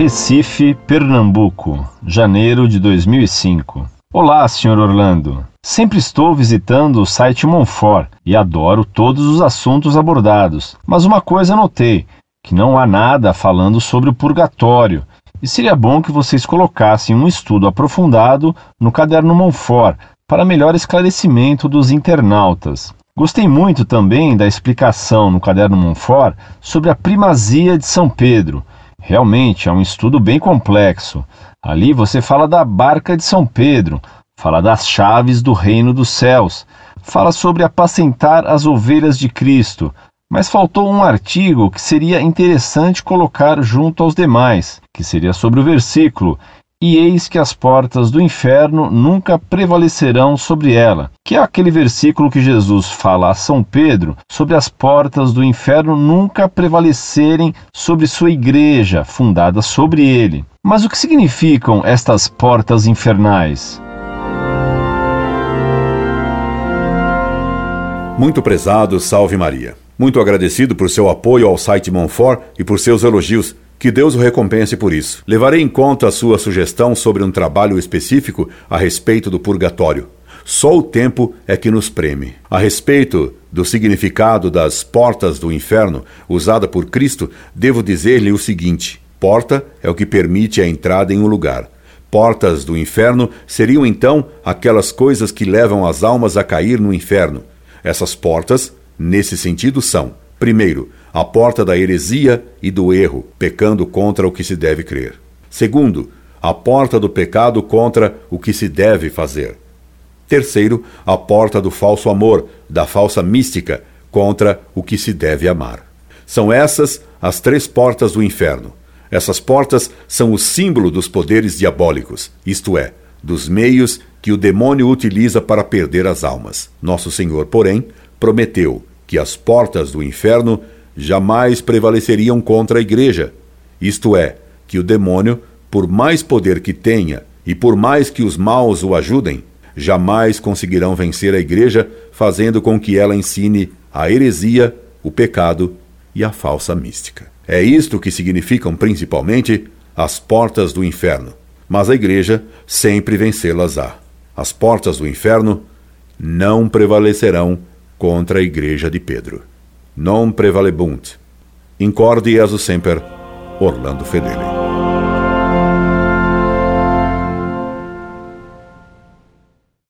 Recife, Pernambuco, janeiro de 2005. Olá, Sr. Orlando. Sempre estou visitando o site Monfort e adoro todos os assuntos abordados, mas uma coisa notei: que não há nada falando sobre o purgatório, e seria bom que vocês colocassem um estudo aprofundado no caderno Monfort para melhor esclarecimento dos internautas. Gostei muito também da explicação no caderno Monfort sobre a primazia de São Pedro. Realmente é um estudo bem complexo. Ali você fala da barca de São Pedro, fala das chaves do reino dos céus, fala sobre apacentar as ovelhas de Cristo, mas faltou um artigo que seria interessante colocar junto aos demais, que seria sobre o versículo: E eis que as portas do inferno nunca prevalecerão sobre ela, que é aquele versículo que Jesus fala a São Pedro sobre as portas do inferno nunca prevalecerem sobre sua igreja, fundada sobre ele. Mas o que significam estas portas infernais? Muito prezado, salve Maria. Muito agradecido por seu apoio ao site Monfort e por seus elogios. Que Deus o recompense por isso. Levarei em conta a sua sugestão sobre um trabalho específico a respeito do purgatório. Só o tempo é que nos preme. A respeito do significado das portas do inferno usada por Cristo, devo dizer-lhe o seguinte: porta é o que permite a entrada em um lugar. Portas do inferno seriam então aquelas coisas que levam as almas a cair no inferno. Essas portas nesse sentido são: primeiro, a porta da heresia e do erro, pecando contra o que se deve crer. Segundo, a porta do pecado contra o que se deve fazer. Terceiro, a porta do falso amor, da falsa mística, contra o que se deve amar. São essas as três portas do inferno. Essas portas são o símbolo dos poderes diabólicos, isto é, dos meios que o demônio utiliza para perder as almas. Nosso Senhor, porém, prometeu que as portas do inferno jamais prevaleceriam contra a igreja. Isto é, que o demônio, por mais poder que tenha e por mais que os maus o ajudem, jamais conseguirão vencer a igreja, fazendo com que ela ensine a heresia, o pecado e a falsa mística. É isto que significam principalmente as portas do inferno. Mas a igreja sempre vencê-las-á. As portas do inferno não prevalecerão contra a igreja de Pedro. Non prevalebunt. Incorde Jesus semper, Orlando Fedeli.